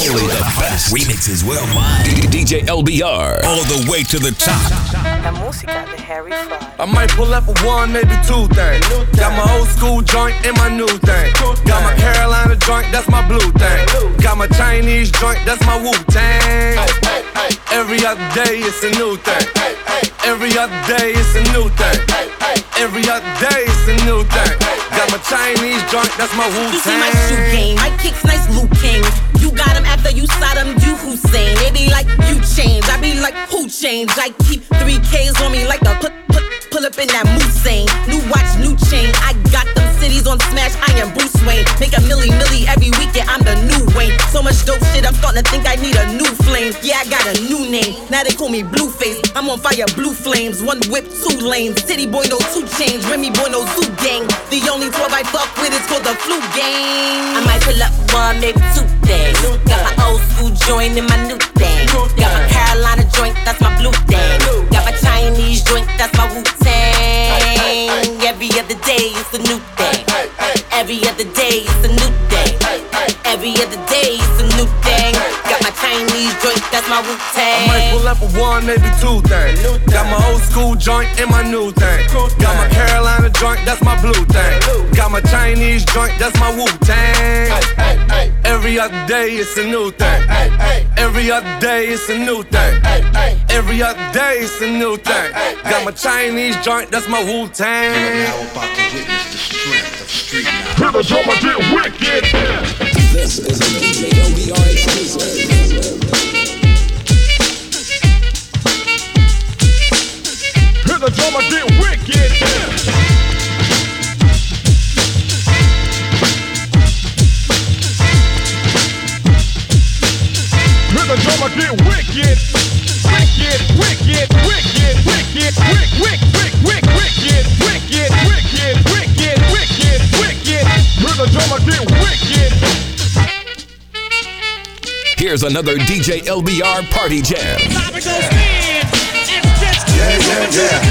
Only the best remixes worldwide. DJ LBR. All the way to the top. La música de Harry Fraud. I might pull up a one, maybe two things. Got my old school joint and my new thing. Got my Carolina joint, that's my blue thing. Got my Chinese joint, that's my Wu Tang. Every other day it's a new thing. Every other day it's a new thing. Every other day it's a new thing. Got my Chinese joint, that's my Wu You see my shoe game, my kicks nice Liu Kang. You got him after you him, you Hussein. They be like, you change. I be like, who changed? I keep three Ks on me like a put, put, pull up in that Mulsanne. New watch, new chain. I got them cities on smash, I am Bruce Wayne. Make a milli milli every weekend, I'm the new Wayne. So much dope shit, I'm starting to think I need a new flame. Yeah, I got a new name. Now they call me Blueface. I'm on fire, blue flames. One whip, two lanes. City boy, no two chains. Remy boy, no zoo gang. The only 12 I fuck with is called the flu gang. I might pull up one, maybe two things. Got my old school joint and my new thing. Got my Carolina joint, that's my blue thing. Got my Chinese joint, that's my Wu Tang. Every other day it's a new thing. Every other day it's a new thing. Every other day it's a new thing. Got my Chinese joint, that's my Wu Tang. I might pull up a one, maybe two things. Got my old school joint and my new thing. Got my Carolina joint, that's my blue thing. Got my Chinese joint, that's my Wu Tang. Every other day it's a new thing. Every other day it's a new thing. Every other day it's a new thing. Got my Chinese joint, that's my Wu Tang. now about to witness the strength of street knowledge. Never saw my get wicked. This is a LBR exclusive. The drummer get wicked. Here's another DJ LBR party jam. Yeah, yeah, yeah.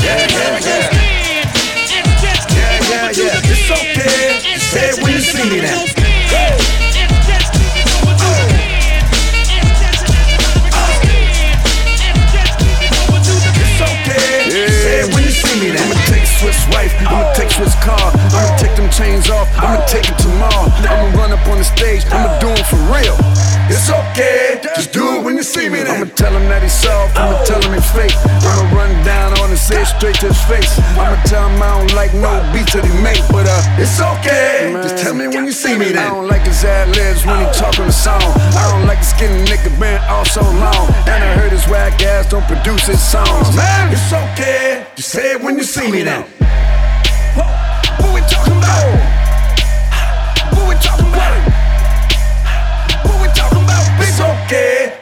Yeah, yeah, yeah. Yeah, yeah, yeah. It's okay. Say it when you see me now. It's okay. Say it when you see me now. I'ma take Swiss wife, I'ma take Swiss car, I'ma take them chains off, I'ma take it tomorrow. I'ma run up on the stage, I'ma do it for real. It's okay. Just do it when you see me I'ma now. tell him that he's soft, I'ma tell him he's fake. I'ma run down on say it straight to his face. I'ma tell him I don't like no beats that he make, but uh, It's okay. Just tell me when you see me I don't like his ad libs when he talking the song. I don't like the skinny nigga been all so long. And I heard his whack ass don't produce his songs. Man, it's okay. Just say it when you see me now. What we talking about?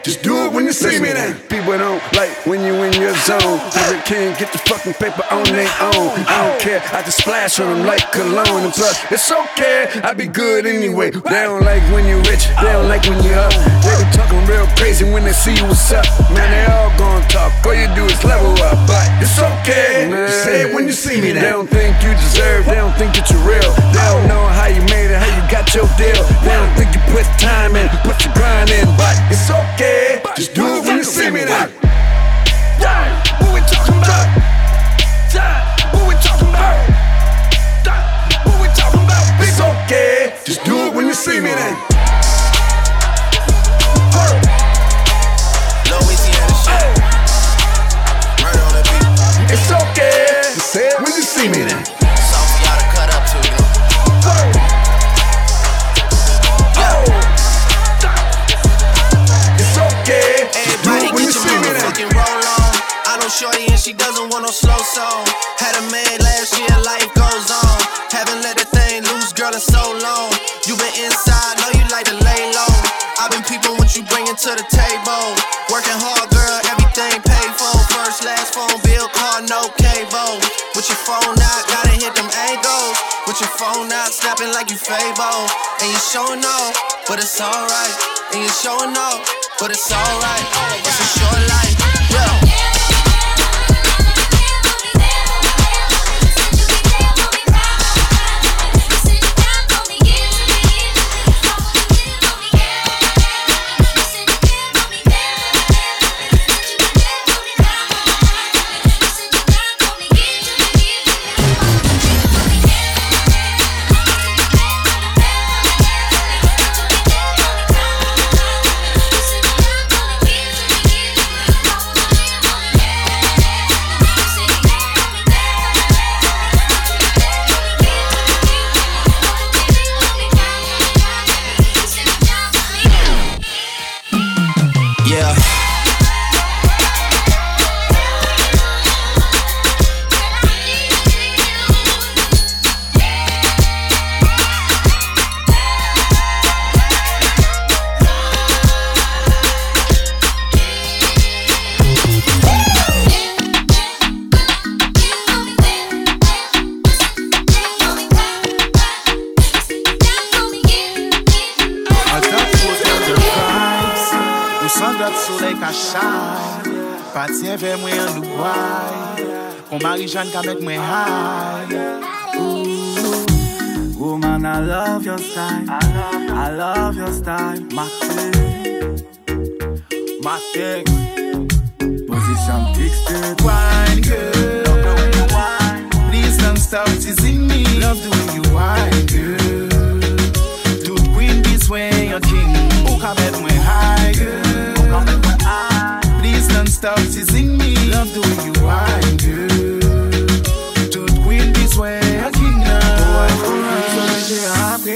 Just do it when you see me now. People don't like when you in your zone. Every king get the fucking paper on their own. I don't care, I just splash on them like cologne. And plus, it's okay, I be good anyway. They don't like when you rich, they don't like when you up. They be talking real crazy when they see you what's up. Man, they all gonna talk, all you do is level up. But It's okay. Man. Just say it when you see me now. They don't think you deserve, they don't think that you're real. They don't know how you made it, how you got your deal. They don't think you put time in, put your grind in. But It's okay. But it's alright. And you're showing off, but it's alright. It's a short life, yeah. Marijan ka mek mwen high Woman, I love your style. I love your style. Ma thing. Ma thing. Position fixed. Wine girl. Please don't stop teasing me. Love the way you wine girl. To queen this way your king. Ou ka mwen high girl. Please don't stop teasing me. Love the way you wine girl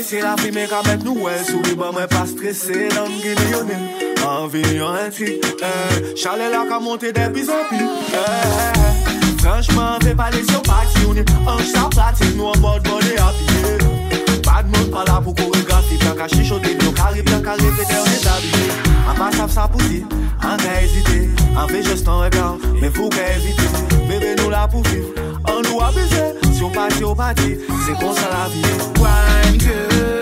se la fi men ka met nou el Soubi ba men pa stresse nan gini yon el Anvi yon entik eh, Chale la ka monte depi zopi eh, eh, Franchman ve pale syon pati yon Anj sa plati nou an bod bode api Bad moun pala pou koregrafi Plan ka chichote, plan ka rip, plan ka repete yon etabye An pa sap sa pouti, an ka ezite An ve jestan e blan, men fou ka evite Bebe nou la pou viv, an nou abize pour vivre, on nous a baiser, si on partit, on partit, c'est comme ça la vie. Wine girl.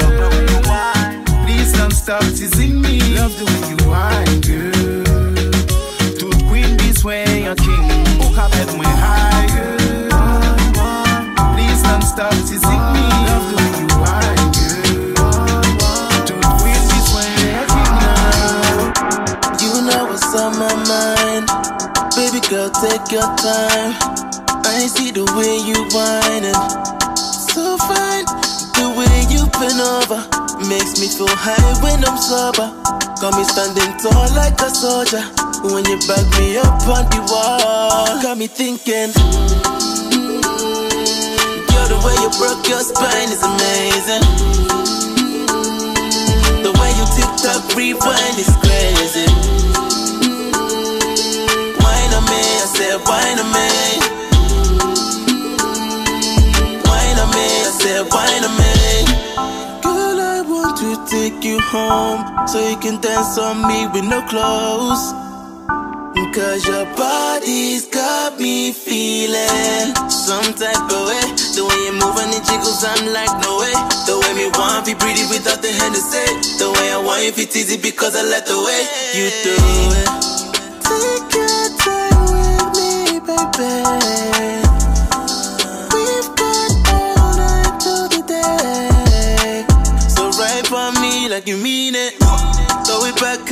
Please don't stop teasing me. Love the way you wine girl. To queen this way your king. Ou ka met mwen high girl. Please don't stop teasing me. Love the way you wine girl. To queen this way your king now. You know what's on my mind. Baby girl, take your time. I see the way you whining. So fine. The way you bend over makes me feel high when I'm sober. Got me standing tall like a soldier. When you back me up on the wall, got me thinking. Mm, Girl, the way you broke your spine is amazing. The way you tick tock rewind is crazy. Wine on me, I said wine on me. Said wine on me. Girl, I want to take you home so you can dance on me with no clothes. Cause your body's got me feeling some type of way. The way you move and it jiggles, I'm like, no way. The way me want be pretty without the Hennessy. The way I want you fit easy because I like the way you do it.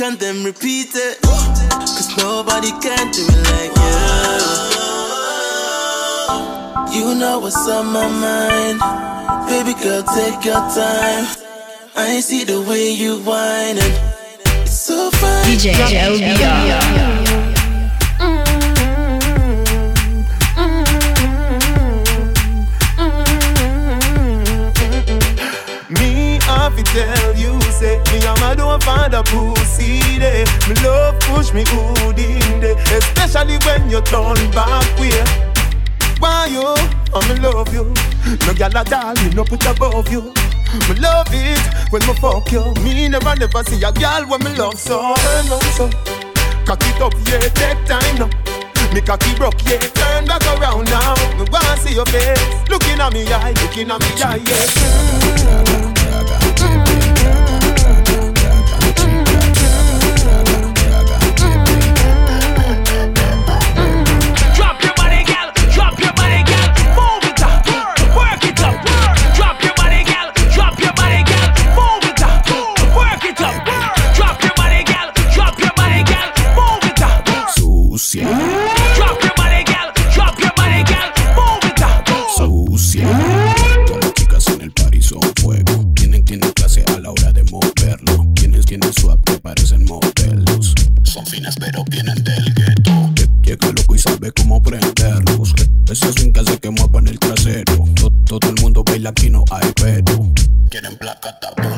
And then repeat it. Cause nobody can do it like you. You know what's on my mind. Baby girl, take your time. I see the way you whining. It's so fine. DJ LBR. Me have to tell you, say Me and my don't find a pussy there Me love push me hood in there Especially when you turn back way. Why you? Oh, I'm in love you. No gal at all, me no put above you. Me love it when me fuck you. Me never never see a gal when me love so. Turn on so. Cock it up, yeah, take time now. Me cocky broke, yeah, turn back around now. Me wanna see your face. Looking at me eye, looking at me eye, yeah Quieren placa, tapón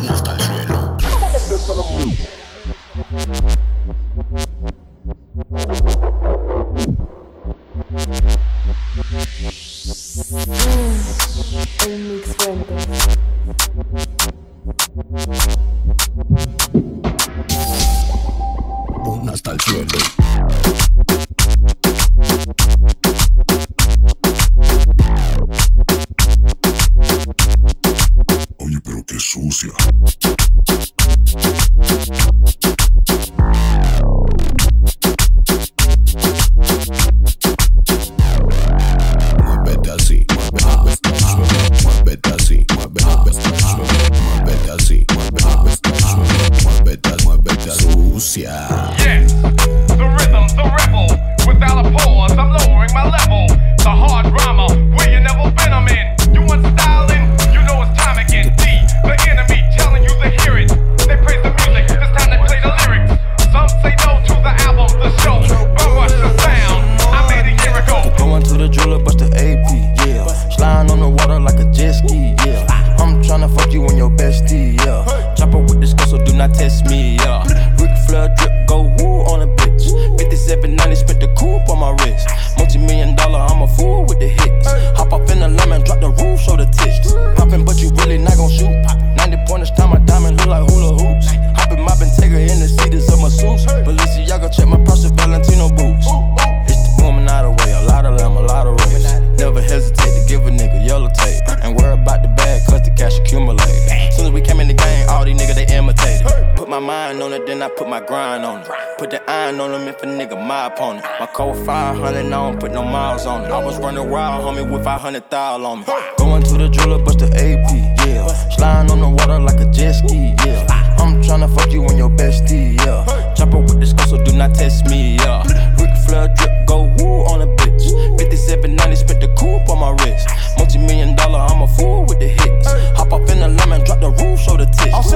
don't put no miles on it. I was running wild, homie, with 500 thou on me. Going to the jeweler, bust the AP, yeah. Sliding on the water like a jet ski, yeah. I'm tryna fuck you and your bestie, yeah. Chopper with this girl, so do not test me, yeah. Ric Flair drip, go woo on a bitch. 5790, spent the coupe on my wrist. Multi million dollar, I'm a fool with the hits. Hop off in the lemon, drop the roof, show the tits.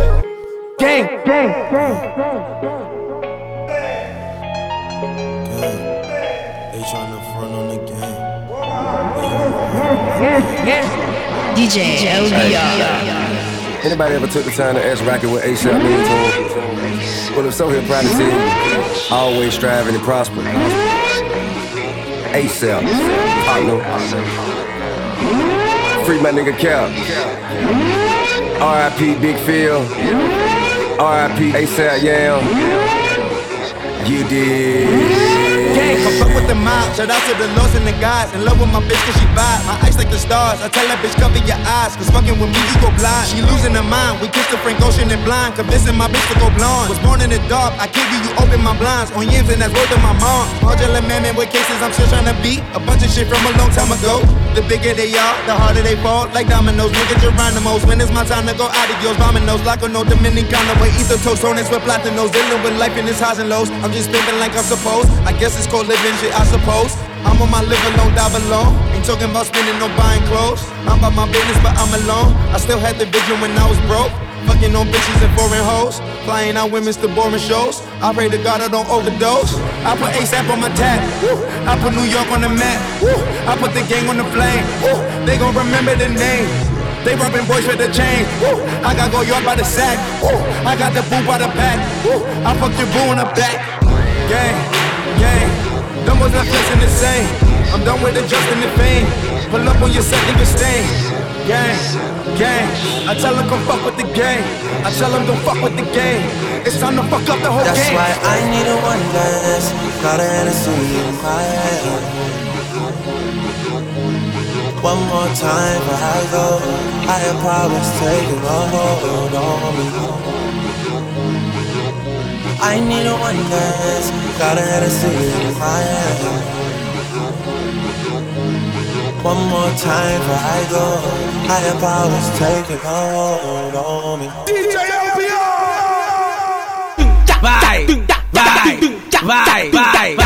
Gang, gang, gang, They tryna front on the game. DJ LBR. Anybody ever took the time to ask Rocky what ASAP means to him? Well, if so, he'll probably say, always striving and prosper. ASAP, partner. Free my nigga Cap. RIP Big Phil. RIP ASAP Yams. You did. Fuck with the mob. Shout out to the lords and the gods. In love with my bitch cause she vibe. My eyes like the stars. I tell that bitch cover your eyes. Cause fucking with me you go blind. She losing her mind. We kissed the Frank Ocean and blind. Convincing my bitch to go blonde. Was born in the dark. I give you, you open my blinds. On yams and that's word to my mom. Angela man with cases I'm still trying to beat. A bunch of shit from a long time ago. The bigger they are, the harder they fall. Like dominoes, nigga Geronimo's. When it's my time to go adios. Dominoes, like a no Dominicano. Way ether toast, on with platinos. Dealing with life in its highs and lows. I'm just living like I'm supposed. I guess it's called living shit, I suppose. I'm on my live alone, die alone. Ain't talking about spending no buying clothes. I'm about my business, but I'm alone. I still had the vision when I was broke. Fucking on bitches and foreign hoes. Flying out women's to boring shows. I pray to God I don't overdose. I put ASAP on my tab. I put New York on the map. I put the gang on the flame. They gon' remember the name. They robbing boys with the chain. I got go yard by the sack. I got the boo by the pack. Woo. I fuck your boo in the back. Gang, gang. Them was not flexing the same. I'm done with the just and the fame. Pull up on your nigga stain. Gang, gang. I tell them come fuck with the game. I tell them don't fuck with the game. It's time to fuck up the whole That's game. why I need a one dance. Got a Hennessy in my hand. One more time before I go. Higher powers taking a hold on me. I need a one dance. Got a Hennessy in my hand. One more time before I go. Higher powers taking a hold on me. DJ vai, vai, vai, vai,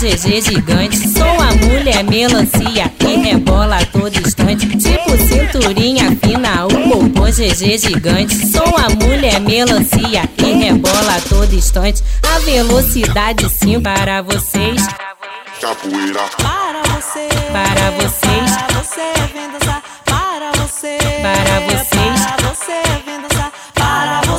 GG gigante. Sou a mulher melancia que rebola a todo instante. Tipo cinturinha fina, um popô GG gigante. Sou a mulher melancia que rebola a todo instante. A velocidade sim para vocês. Capoeira. Para você, Para vocês. para você vem dançar, para você, Para vocês.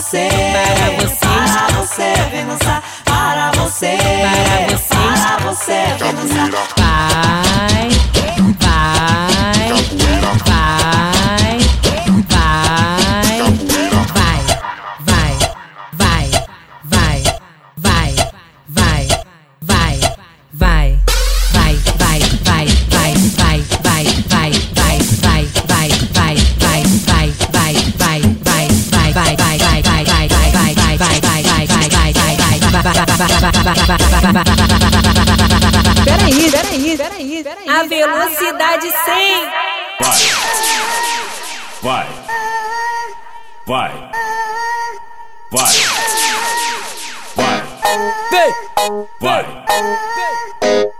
Você, Para vocês. para você vem dançar, para você, Para vocês. para você vem dançar. Vai, vai, vai, vai, Vai. Vai. Vai. vem, Vai.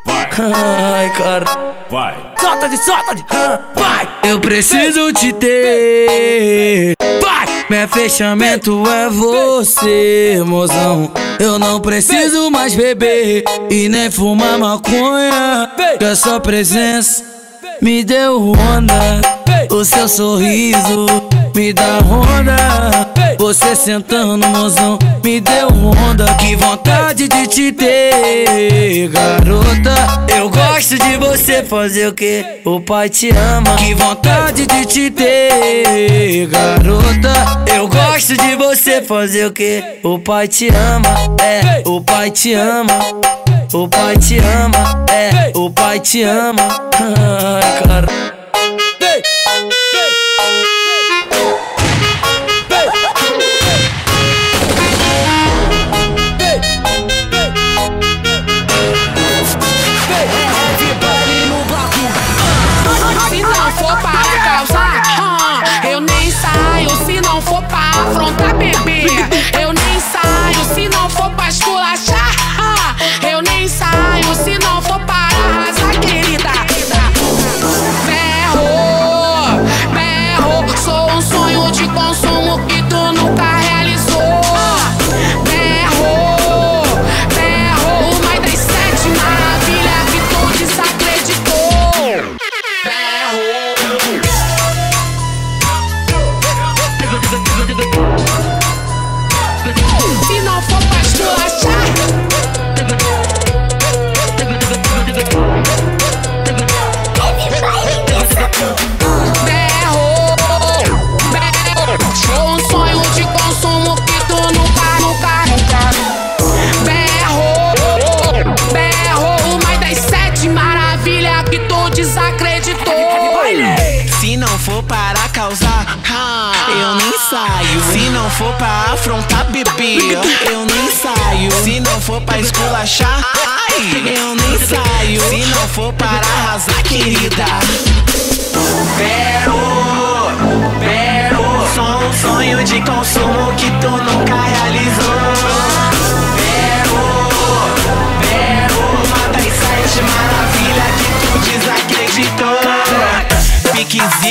Vai. Ai, cara. Vai. Solta de solta de. Vai. Eu preciso te ter. Vai. Meu fechamento é você, mozão. Eu não preciso mais beber e nem fumar maconha. Que a sua presença me deu onda. O seu sorriso me dá onda. Você sentando, mozão, me deu onda. Que vontade de te ter, garota. Eu gosto de você fazer o que? O pai te ama. Que vontade de te ter, garota. Eu gosto de você fazer o que? O pai te ama, é. O pai te ama. O pai te ama, é. O pai te ama, ai, cara. Afronta bebê.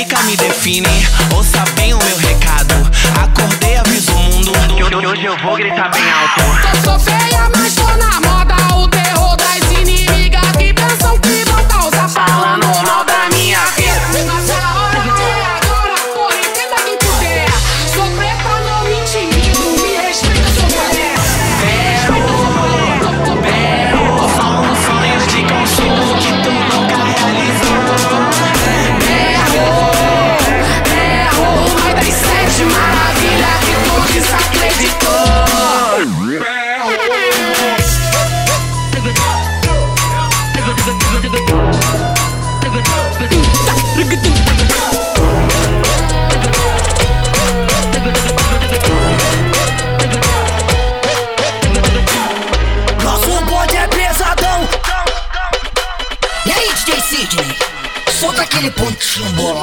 rica me define, ouça bem o meu recado. Acordei, aviso o mundo. Que hoje eu vou gritar bem alto. Chumbola.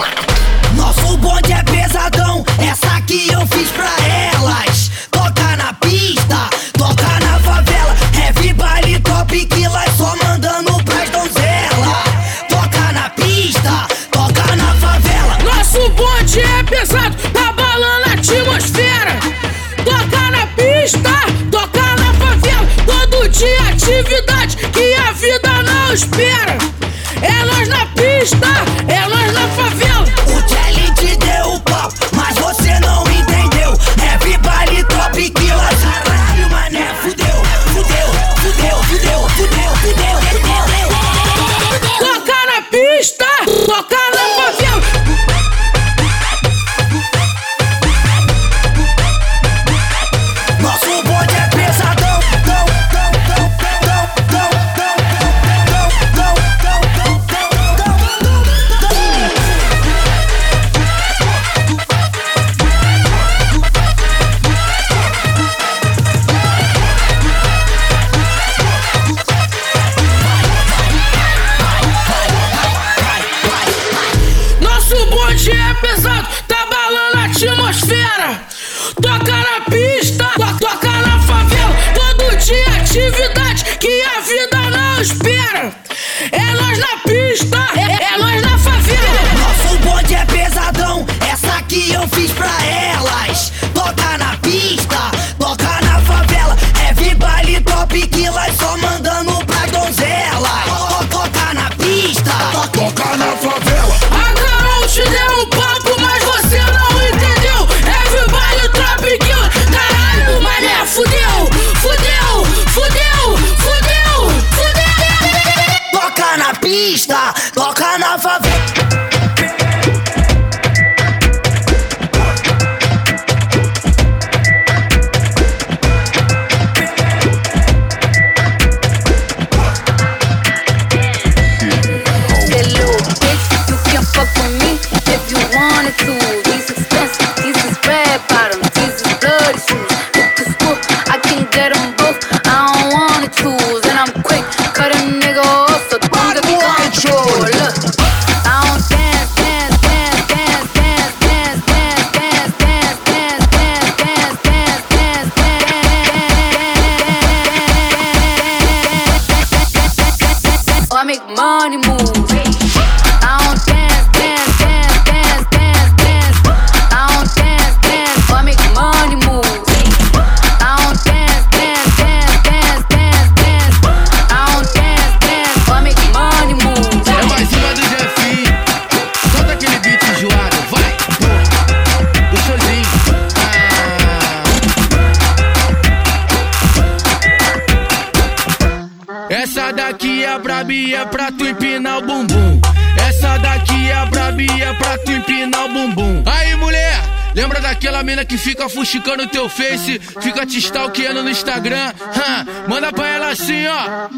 Mina que fica fuxicando teu face, fica te stalkeando no Instagram? Hã, manda pra ela assim, ó.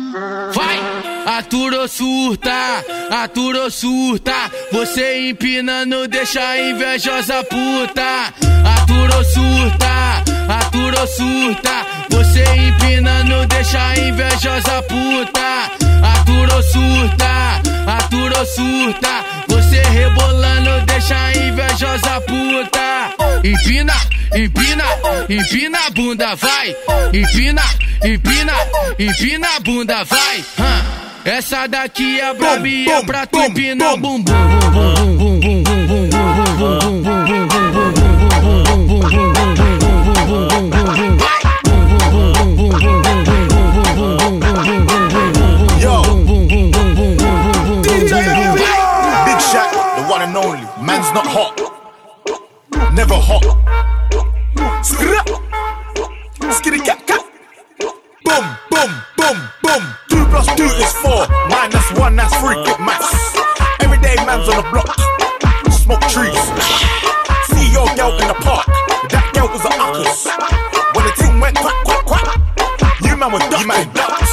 Vai! Aturou surta, aturou surta. Você empinando deixa a invejosa puta. Aturou surta, aturou surta. Você empinando deixa a invejosa puta. Aturou surta, aturou surta. Você rebolando deixa a invejosa puta. Empina, empina, empina a bunda, vai. Empina, empina, empina a bunda, vai. Essa daqui é brabia pra tu empinar o bumbum. Man's not hot, never hot. Skra, skitty cat cat. Boom, boom, boom, boom. Two plus two is four. Minus one, that's three. Get maths. Everyday man's on the block. Smoke trees. See your girl in the park. That girl was a uckers. When the thing went quack, quack, quack. You man was ducked. You man ducked.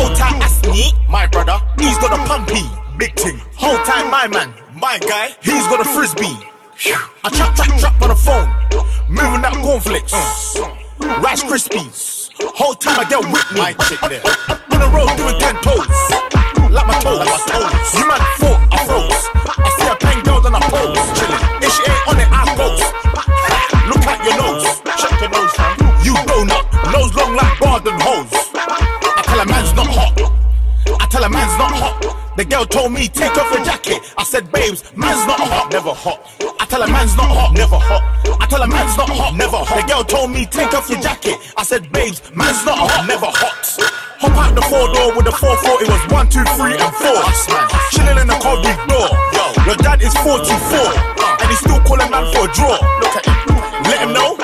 Old time Asni, my brother, he's got a pumpy, big thing. Whole time my man, my guy, he's got a frisbee. I trap, trap, trap on the phone, moving that cornflakes, Rice Krispies. Whole time I get with me. On the road doing ten toes, like my toes. You man thought I froze. I see a pen girl on a pose. If she ain't on it, I goes. Look at your nose, check your nose, fam. You donut, nose long like garden hose. I tell a man's not hot. I tell a man's not hot. The girl told me take off your jacket. I said, babes, man's not hot, never hot. I tell a man's not hot, never hot. I tell a man's not hot, never hot. The girl told me take off your jacket. I said, babes, man's not hot, never hot. Hop out the four door with the 440, it was one, two, three, and four. Chilling in the cold big door. Yo, your dad is 44, and he's still calling man for a draw. Look at him. Let him know.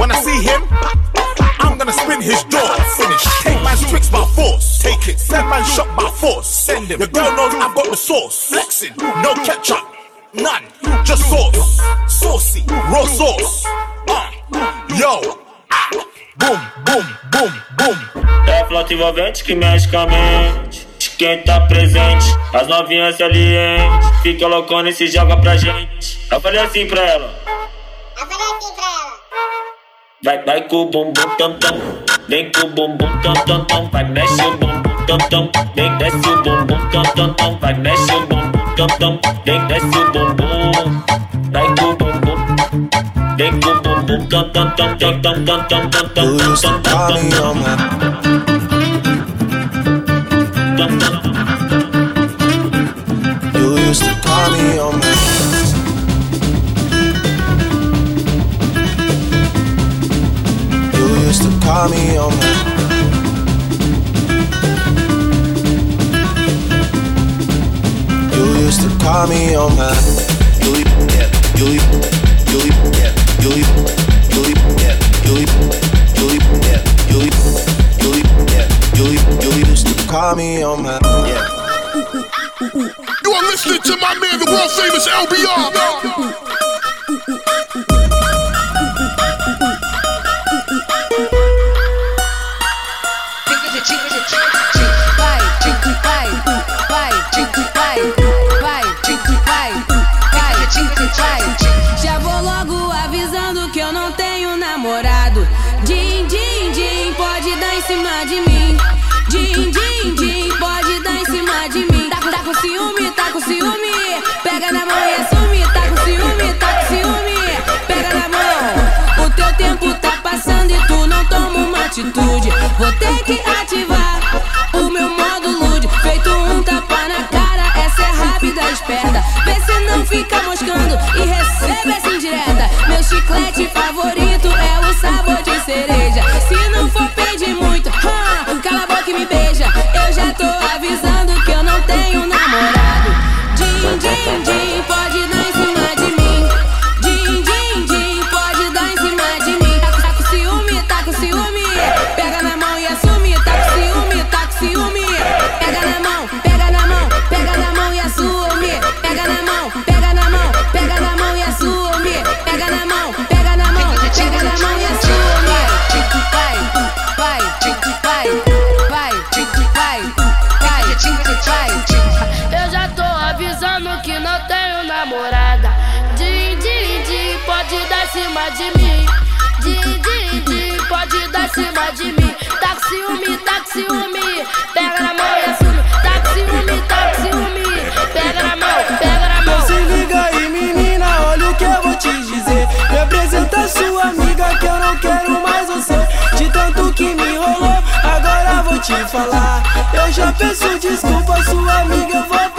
When I see him, I'm gonna spin his door. Finish. Take man's tricks by force. Take it. Send man shot by force. Send him. The girl knows I've got the sauce. Flexing. No ketchup. None. Just sauce. Saucy. Raw sauce. Uh. Yo. Ah. Boom, boom, boom, boom. É a flauta envolvente que mexe com a mente. De quem tá presente, as novinhas salientes. Fica loucona e se joga pra gente. Eu falei assim pra ela. Vai, vai com o bumbum tam tam, vem com o bumbum tam tam tam, vai mexe o bumbum tam tam, vem desce o bumbum tam tam tam, vai mexe o bumbum tam tam, vem desce o bumbum, vai com o bumbum, vem com o bumbum tam tam tam tam tam tam tam tam tam tam tam call me on my. You used to call me on my. You, yeah, you, you, you, yeah, you, you, you, yeah, you, you, yeah, you, you, yeah, you, you used to call me on my. Yeah. You are listening to my man, the world famous LBR. Namorado. Din, din, din, pode dar em cima de mim. Din, din, din, pode dar em cima de mim. Tá, tá com ciúme, tá com ciúme. Pega na mão e assume. Tá com ciúme, tá com ciúme. Pega na mão. O teu tempo tá passando e tu não toma uma atitude. Vou ter que ativar o meu modo lude. Feito um tapa na cara, essa é rápida, esperta. Vê se não fica moscando e recebe essa indireta. Meu chiclete favorito cereja. Se não for pedir muito, cala a boca e me beija. Eu já tô avisando que eu não tenho namorado. Din, din, din, cima de mim. Din, din, din, pode dar cima de mim. Tá com ciúme, tá com ciúme. Pega na mão e assume. Tá com ciúme, tá com ciúme. Pega na mão, pega na mão. Então se liga aí, menina, olha o que eu vou te dizer. Me apresenta sua amiga que eu não quero mais você. De tanto que me enrolou, agora vou te falar. Eu já peço desculpa, sua amiga, eu vou